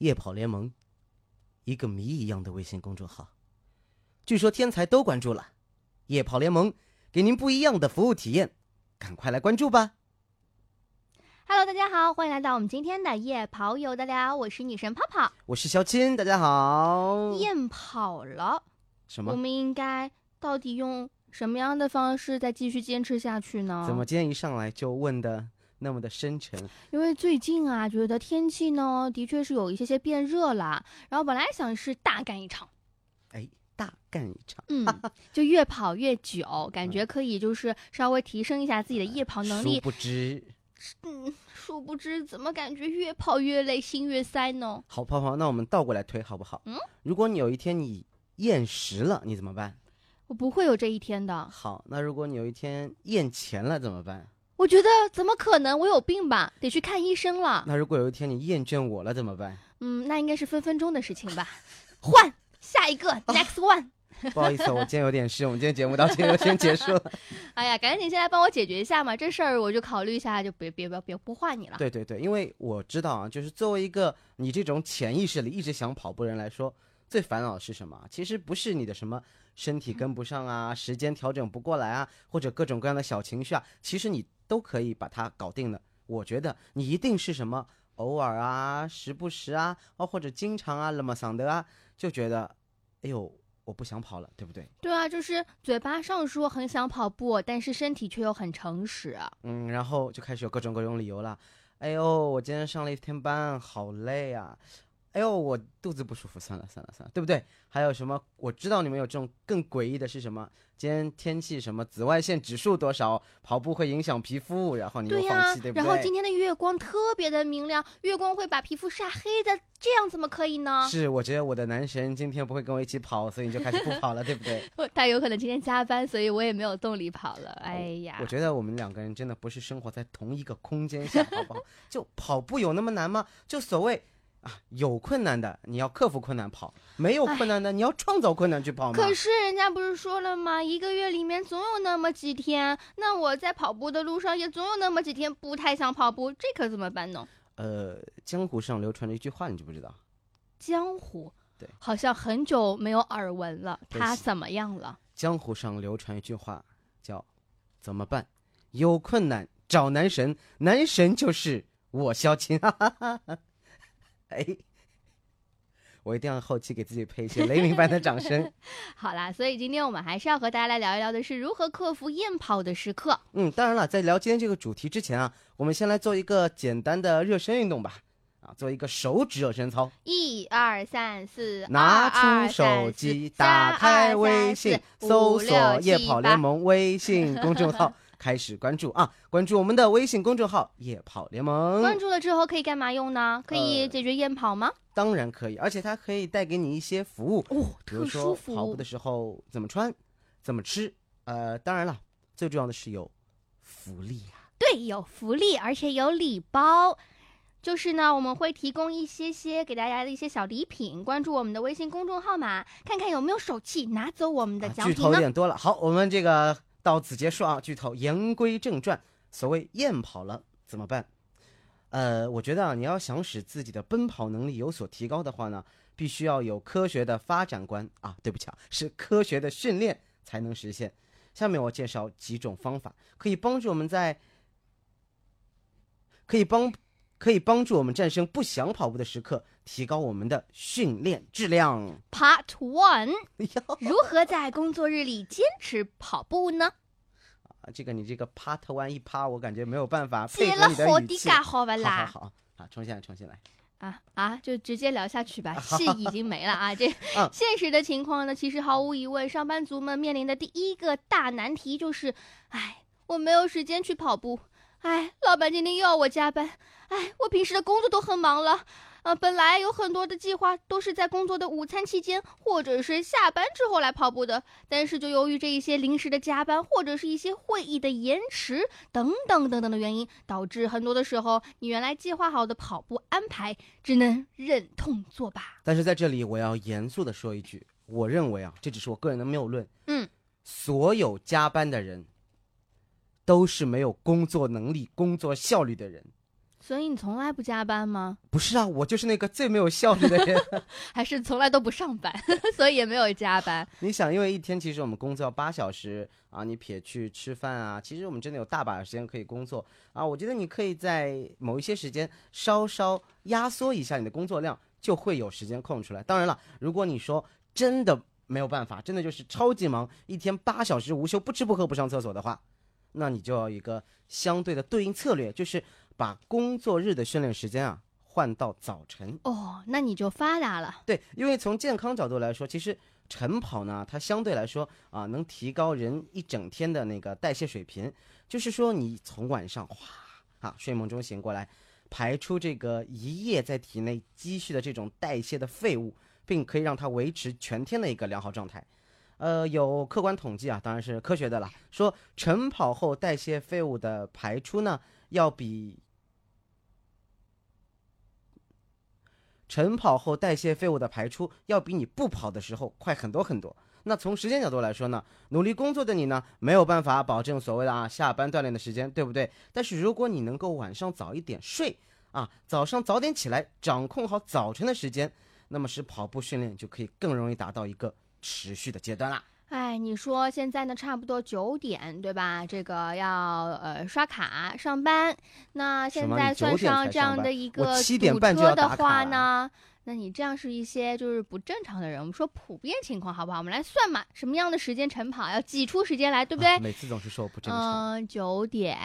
夜跑联盟，一个谜一样的微信公众号，据说天才都关注了。夜跑联盟给您不一样的服务体验，赶快来关注吧。Hello，大家好，欢迎来到我们今天的夜跑有的聊，我是女神泡泡。我是小青，大家好。夜跑了，什么？我们应该到底用什么样的方式再继续坚持下去呢？怎么？今天一上来就问的那么的深沉？因为最近啊，觉得天气呢的确是有一些些变热了，然后本来想是大干一场，哎，大干一场，嗯，就越跑越久，感觉可以就是稍微提升一下自己的夜跑能殊力。不知，嗯，殊不知怎么感觉越跑越累，心越塞呢？好泡泡，那我们倒过来推好不好？嗯，如果你有一天你厌食了，你怎么办？我不会有这一天的。好，那如果你有一天厌钱了怎么办？我觉得怎么可能？我有病吧？得去看医生了。那如果有一天你厌倦我了怎么办？嗯，那应该是分分钟的事情吧。换下一个，next one。不好意思，我今天有点事，我们今天节目到这 就先结束了。哎呀，赶紧先来帮我解决一下嘛，这事儿我就考虑一下，就别别别别不换你了。对对对，因为我知道啊，就是作为一个你这种潜意识里一直想跑步的人来说，最烦恼的是什么？其实不是你的什么身体跟不上啊，时间调整不过来啊，或者各种各样的小情绪啊，其实你都可以把它搞定的。我觉得你一定是什么偶尔啊、时不时啊，哦或者经常啊、那么桑的啊，就觉得，哎呦，我不想跑了，对不对？对啊，就是嘴巴上说很想跑步，但是身体却又很诚实。嗯，然后就开始有各种各种理由了。哎呦，我今天上了一天班，好累啊！哎呦，我肚子不舒服，算了算了算了，对不对？还有什么？我知道你们有这种更诡异的是什么？今天天气什么紫外线指数多少？跑步会影响皮肤，然后你又放弃，对不对？然后今天的月光特别的明亮，月光会把皮肤晒黑的，这样怎么可以呢？是，我觉得我的男神今天不会跟我一起跑，所以你就开始不跑了，对不对？他有可能今天加班，所以我也没有动力跑了。哎呀，我觉得我们两个人真的不是生活在同一个空间下，好不好？就跑步有那么难吗？就所谓啊，有困难的你要克服困难跑，没有困难的你要创造困难去跑嘛。可是人家不是说了吗？一个月里面总有那么几天，那我在跑步的路上也总有那么几天不太想跑步，这可怎么办呢？呃，江湖上流传着一句话，你知不知道？江湖，对好像很久没有耳闻了，他怎么样了？江湖上流传一句话，叫“怎么办？有困难找男神，男神就是我萧琴。”哈哈哈哈。哎，我一定要后期给自己配一些雷鸣般的掌声。好啦，所以今天我们还是要和大家来聊一聊的是如何克服厌跑的时刻。嗯，当然了，在聊今天这个主题之前啊，我们先来做一个简单的热身运动吧。啊，做一个手指热身操。一二三四，拿出手机，打开微信，搜索“夜跑联。盟”微信公众号，开始关注啊！关注我们的微信公众号“夜跑联盟关注了之后可以干嘛用呢？可以呃解决夜跑吗？”，当然可以，而且它可以带给你一些服务，哦，比如特殊说服务跑步的时候怎么穿，怎么吃。呃，当然了，最重要的是有福利啊！对，有福利，而且有礼包。就是呢，我们会提供一些些给大家的一些小礼品，关注我们的微信公众号码，看看有没有手气拿走我们的奖品呢？透有点多了。好，我们这个到此结束啊！剧透，言归正传。所谓厌跑了怎么办？呃，我觉得啊，你要想使自己的奔跑能力有所提高的话呢，必须要有科学的发展观啊。对不起啊，是科学的训练才能实现。下面我介绍几种方法，可以帮助我们在，可以帮可以帮助我们战胜不想跑步的时刻，提高我们的训练质量。Part One：如何在工作日里坚持跑步呢？啊，这个你这个 part one 一趴，我感觉没有办法配接了合你的语气。火的嘎好吧啦！好好，好，重新来，重新来。啊啊，就直接聊下去吧，戏已经没了啊！这嗯现实的情况呢，其实毫无疑问，上班族们面临的第一个大难题就是，哎，我没有时间去跑步，哎，老板今天又要我加班，哎，我平时的工作都很忙了，呃，本来有很多的计划都是在工作的午餐期间或者是下班之后来跑步的，但是就由于这一些临时的加班或者是一些会议的延迟等等等等的原因，导致很多的时候你原来计划好的跑步安排只能忍痛作罢。但是在这里，我要严肃的说一句，我认为啊，这只是我个人的谬论。嗯，所有加班的人都是没有工作能力、工作效率的人。所以你从来不加班吗？不是啊，我就是那个最没有效率的人。还是从来都不上班，所以也没有加班？你想，因为一天其实我们工作要八小时啊，你撇去吃饭啊，其实我们真的有大把的时间可以工作啊。我觉得你可以在某一些时间稍稍压缩一下你的工作量，就会有时间空出来。当然了，如果你说真的没有办法，真的就是超级忙，一天八小时无休，不吃不喝不上厕所的话，那你就要一个相对的对应策略，就是把工作日的训练时间啊换到早晨。哦，那你就发达了。对，因为从健康角度来说，其实晨跑呢，它相对来说啊，能提高人一整天的那个代谢水平。就是说，你从晚上哗啊睡梦中醒过来，排出这个一夜在体内积蓄的这种代谢的废物，并可以让它维持全天的一个良好状态。呃，有客观统计啊，当然是科学的了，说晨跑后代谢废物的排出呢，要比晨跑后代谢废物的排出要比你不跑的时候快很多很多。那从时间角度来说呢，努力工作的你呢，没有办法保证所谓的啊下班锻炼的时间，对不对？但是如果你能够晚上早一点睡啊，早上早点起来，掌控好早晨的时间，那么使跑步训练就可以更容易达到一个持续的阶段啦。哎，你说现在呢，差不多九点，对吧？这个要呃刷卡上班，那现在算上这样的一个堵车的话呢，那你这样是一些就是不正常的人。我们说普遍情况好不好？我们来算嘛，什么样的时间晨跑要挤出时间来，对不对？每次总是说不正常。嗯，九点，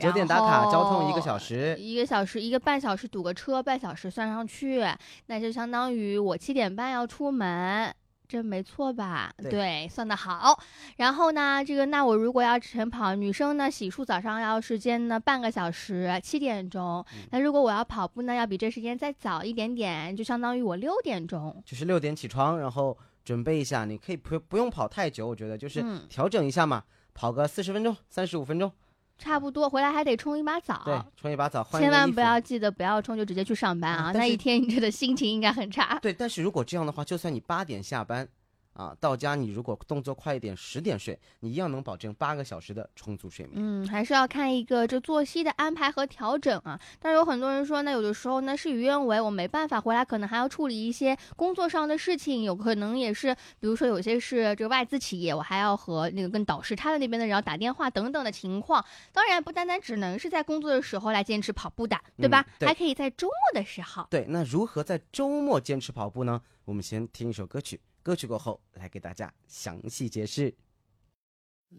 九点打卡，交通一个小时，一个小时一个半小时堵个车，半小时算上去，那就相当于我七点半要出门。这没错吧？对，算的好。然后呢，这个那我如果要晨跑，女生呢洗漱早上要时间呢半个小时，七点钟。那如果我要跑步呢，要比这时间再早一点点，就相当于我六点钟。就是六点起床，然后准备一下，你可以不不用跑太久，我觉得就是调整一下嘛，跑个四十分钟、三十五分钟。差不多，回来还得冲一把澡。对，冲一把澡，千万不要记得不要冲就直接去上班啊！那一天你这的心情应该很差。对，但是如果这样的话，就算你八点下班。啊，到家你如果动作快一点，十点睡，你一样能保证八个小时的充足睡眠。嗯，还是要看一个这作息的安排和调整啊。但是有很多人说，那有的时候呢事与愿违，我没办法回来，可能还要处理一些工作上的事情，有可能也是，比如说有些是这个外资企业，我还要和那个跟导师他的那边的人要打电话等等的情况。当然，不单单只能是在工作的时候来坚持跑步的，对吧？还可以在周末的时候。对，那如何在周末坚持跑步呢？我们先听一首歌曲。歌曲过后，来给大家详细解释。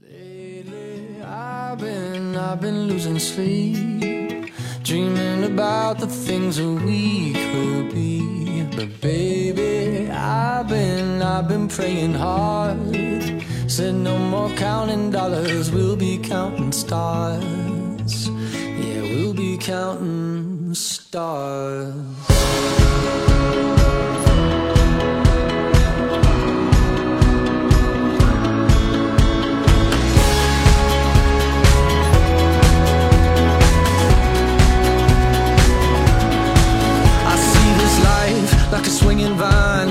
Lately, I've been, I've been losing sleep, dreaming about the things that we could be. But baby, I've been, I've been praying hard. Said no more counting dollars, we'll be counting stars. Yeah, we'll be counting stars.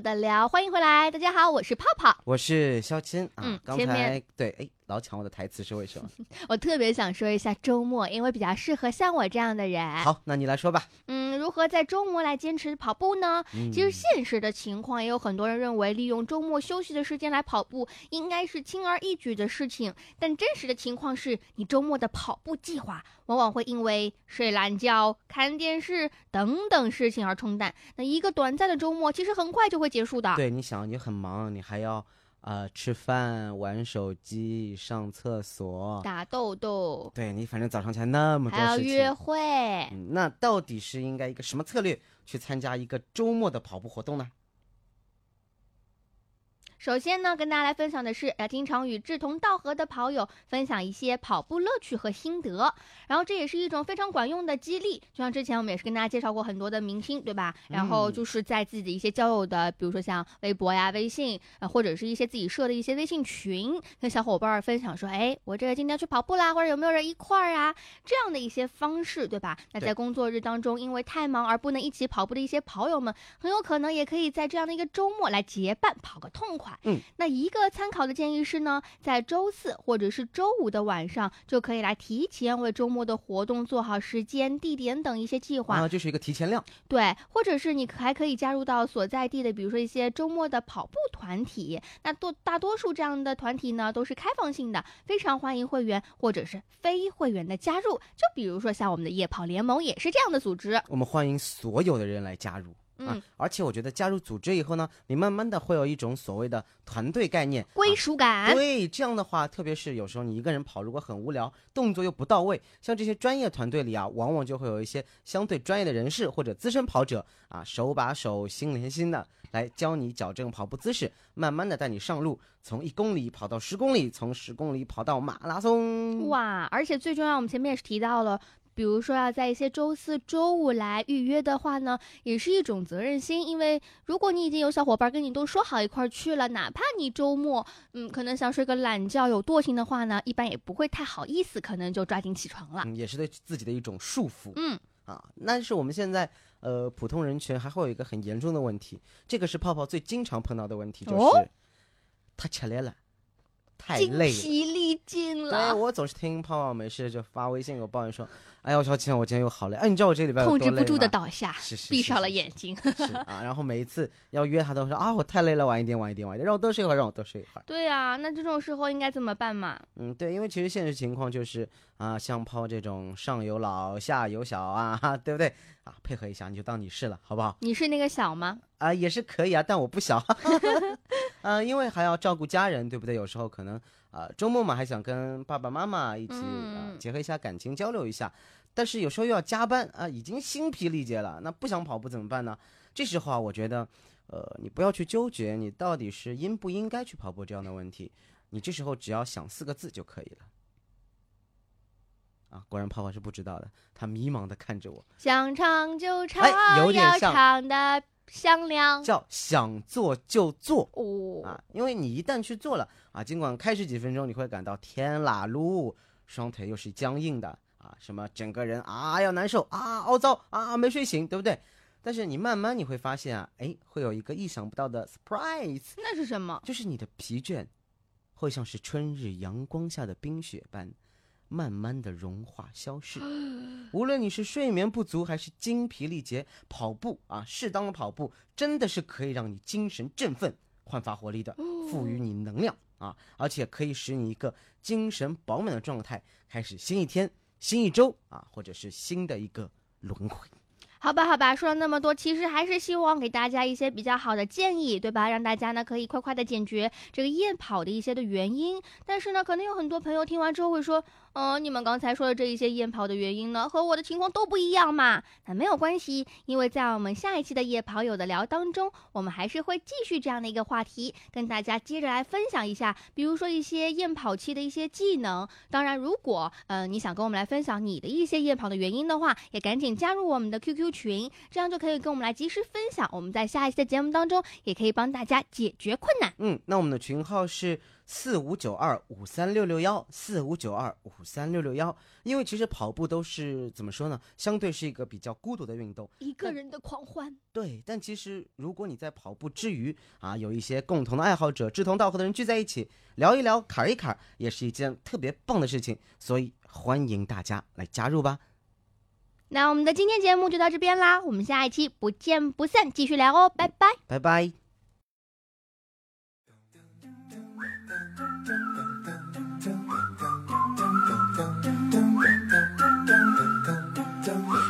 的聊，欢迎回来，大家好，我是泡泡。我是肖钦啊，嗯刚才对，哎，老抢我的台词是为什么？我特别想说一下周末，因为比较适合像我这样的人。好，那你来说吧。嗯，如何在周末来坚持跑步呢？嗯其实现实的情况也有很多人认为，利用周末休息的时间来跑步应该是轻而易举的事情，但真实的情况是你周末的跑步计划往往会因为睡懒觉、看电视等等事情而冲淡。那一个短暂的周末其实很快就会结束的。对，你想你很忙，你还要呃吃饭、玩手机、上厕所，打豆豆，对你反正早上起来那么多还要。约会。嗯，那到底是应该一个什么策略去参加一个周末的跑步活动呢？首先呢，跟大家来分享的是，要经常与志同道合的跑友分享一些跑步乐趣和心得，然后这也是一种非常管用的激励。就像之前我们也是跟大家介绍过很多的明星，对吧？然后嗯就是在自己的一些交友的，比如说像微博呀、微信，呃，或者是一些自己设的一些微信群，跟小伙伴儿分享说，哎，我这个今天要去跑步啦，或者有没有人一块儿啊？这样的一些方式，对吧？那在工作日当中，因为太忙而不能一起跑步的一些跑友们，很有可能也可以在这样的一个周末来结伴跑个痛快。嗯，那一个参考的建议是呢，在周四或者是周五的晚上，就可以来提前为周末的活动做好时间、地点等一些计划。啊，这是一个提前量。对，或者是你还可以加入到所在地的，比如说一些周末的跑步团体。那多大多数这样的团体呢，都是开放性的，非常欢迎会员或者是非会员的加入。就比如说像我们的夜跑联盟也是这样的组织。我们欢迎所有的人来加入。啊嗯，，而且我觉得加入组织以后呢，你慢慢的会有一种所谓的团队概念，归啊属感。对，这样的话，特别是有时候你一个人跑，如果很无聊，动作又不到位，像这些专业团队里啊，往往就会有一些相对专业的人士或者资深跑者啊，手把手、心连心的来教你矫正跑步姿势，慢慢的带你上路，从一公里跑到十公里，从十公里跑到马拉松。哇，而且最重要，我们前面也是提到了。比如说要在一些周四周五来预约的话呢，也是一种责任心。因为如果你已经有小伙伴跟你都说好一块儿去了，哪怕你周末嗯可能想睡个懒觉有惰性的话呢，一般也不会太好意思，可能就抓紧起床了。嗯，也是对自己的一种束缚。嗯，啊，但是我们现在呃普通人群还会有一个很严重的问题，这个是泡泡最经常碰到的问题，就是、哦他起来了，太精累了。疲力尽对了，我总是听泡泡没事就发微信给我抱怨说，哎呀，我小琴，我今天又好累。哎，你知道我这个礼拜控制不住的倒下，是是闭上了眼睛。是 啊，然后每一次要约他都说啊，我太累了，晚一点，晚一点，晚一点，让我多睡一会儿，让我多睡一会儿。对啊，那这种时候应该怎么办嘛？嗯，对，因为其实现实情况就是啊，像泡这种上有老下有小啊，哈对不对？啊，配合一下，你就当你是了，好不好？你是那个小吗？啊，也是可以啊，但我不小，呃，因为还要照顾家人，对不对？有时候可能啊、周末嘛，还想跟爸爸妈妈一起啊、嗯结合一下感情，交流一下，但是有时候又要加班啊、已经心疲力竭了，那不想跑步怎么办呢？这时候啊，我觉得，呃，你不要去纠结你到底是应不应该去跑步这样的问题，你这时候只要想四个字就可以了。啊，果然泡泡是不知道的，他迷茫的看着我，想唱就唱，哎有点要像唱的响亮。叫想做就做。哦，啊，因为你一旦去做了啊，尽管开始几分钟你会感到天啦噜，双腿又是僵硬的啊，什么整个人啊要难受啊凹糟啊没睡醒，对不对？但是你慢慢你会发现啊，哎，会有一个意想不到的 surprise，那是什么？就是你的疲倦会像是春日阳光下的冰雪般，慢慢的融化消逝。无论你是睡眠不足还是精疲力竭，跑步啊，适当的跑步真的是可以让你精神振奋、焕发活力的，赋予你能量啊，而且可以使你一个精神饱满的状态，开始新一天、新一周啊，或者是新的一个轮回。好吧，好吧，说了那么多，其实还是希望给大家一些比较好的建议，对吧？让大家呢可以快快的解决这个夜跑的一些的原因。但是呢，可能有很多朋友听完之后会说，嗯、你们刚才说的这一些夜跑的原因呢，和我的情况都不一样嘛。那没有关系，因为在我们下一期的夜跑有的聊当中，我们还是会继续这样的一个话题，跟大家接着来分享一下，比如说一些夜跑期的一些技能。当然，如果呃你想跟我们来分享你的一些夜跑的原因的话，也赶紧加入我们的 QQ 群，这样就可以跟我们来及时分享。我们在下一期的节目当中，也可以帮大家解决困难。嗯，那我们的群号是四五九二五三六六幺，四五九二五三六六幺。因为其实跑步都是怎么说呢？相对是一个比较孤独的运动，一个人的狂欢。对，但其实如果你在跑步之余啊，有一些共同的爱好者、志同道合的人聚在一起聊一聊、侃一侃，也是一件特别棒的事情。所以欢迎大家来加入吧。那我们的今天节目就到这边啦，我们下一期不见不散，继续聊哦，拜拜，拜拜。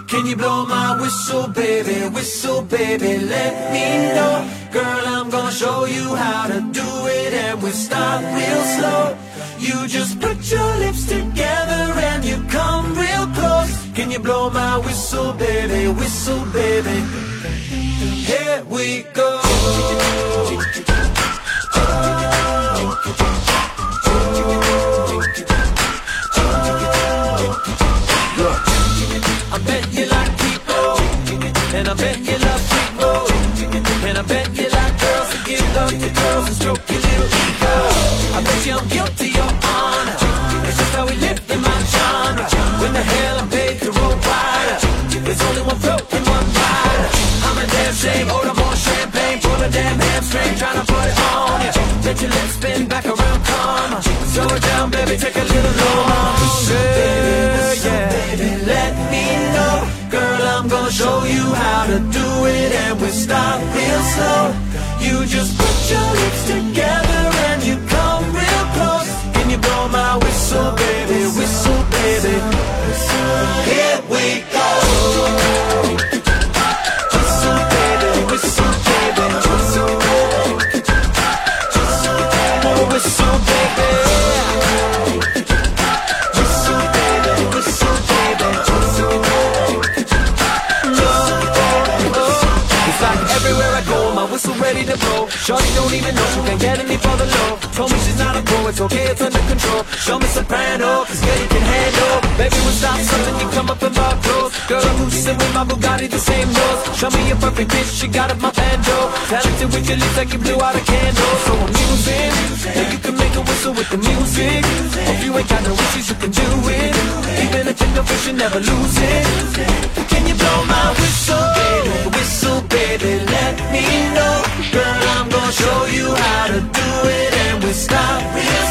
Can you blow my whistle, baby? Whistle, baby, let me know. Girl, I'm gonna show you how to do it, and we start real slow. You just put your lips together You blow my whistle, baby? Whistle, baby. Here we go. I bet you like people, and I bet you love people, and I bet you like girls to give love to girls and stroke your little ego. I bet you I'm guilty, your honor. It's just how we live in my genre. Down, baby, take a little longer. Yeah, baby, let me know. Girl, I'm gonna show you how to do it, and we start real slow. You just put your it's okay, it's under control. Show me soprano, cause girl you can handle. Baby, we'll stop something, you come up in my clothes. Girl, I'm loose with my Bugatti, the same nose. Show me your perfect bitch, she got up my banjo. Talented with your lips like you blew out a candle. So I'm using, and you can make a whistle with the music. If you ain't got no wishes, you can do it. Even a chicken fish, you never lose it. Can you blow my whistle, baby? Whistle, baby, let me know. Girl, I'm gonna show you how to do it, and we stop real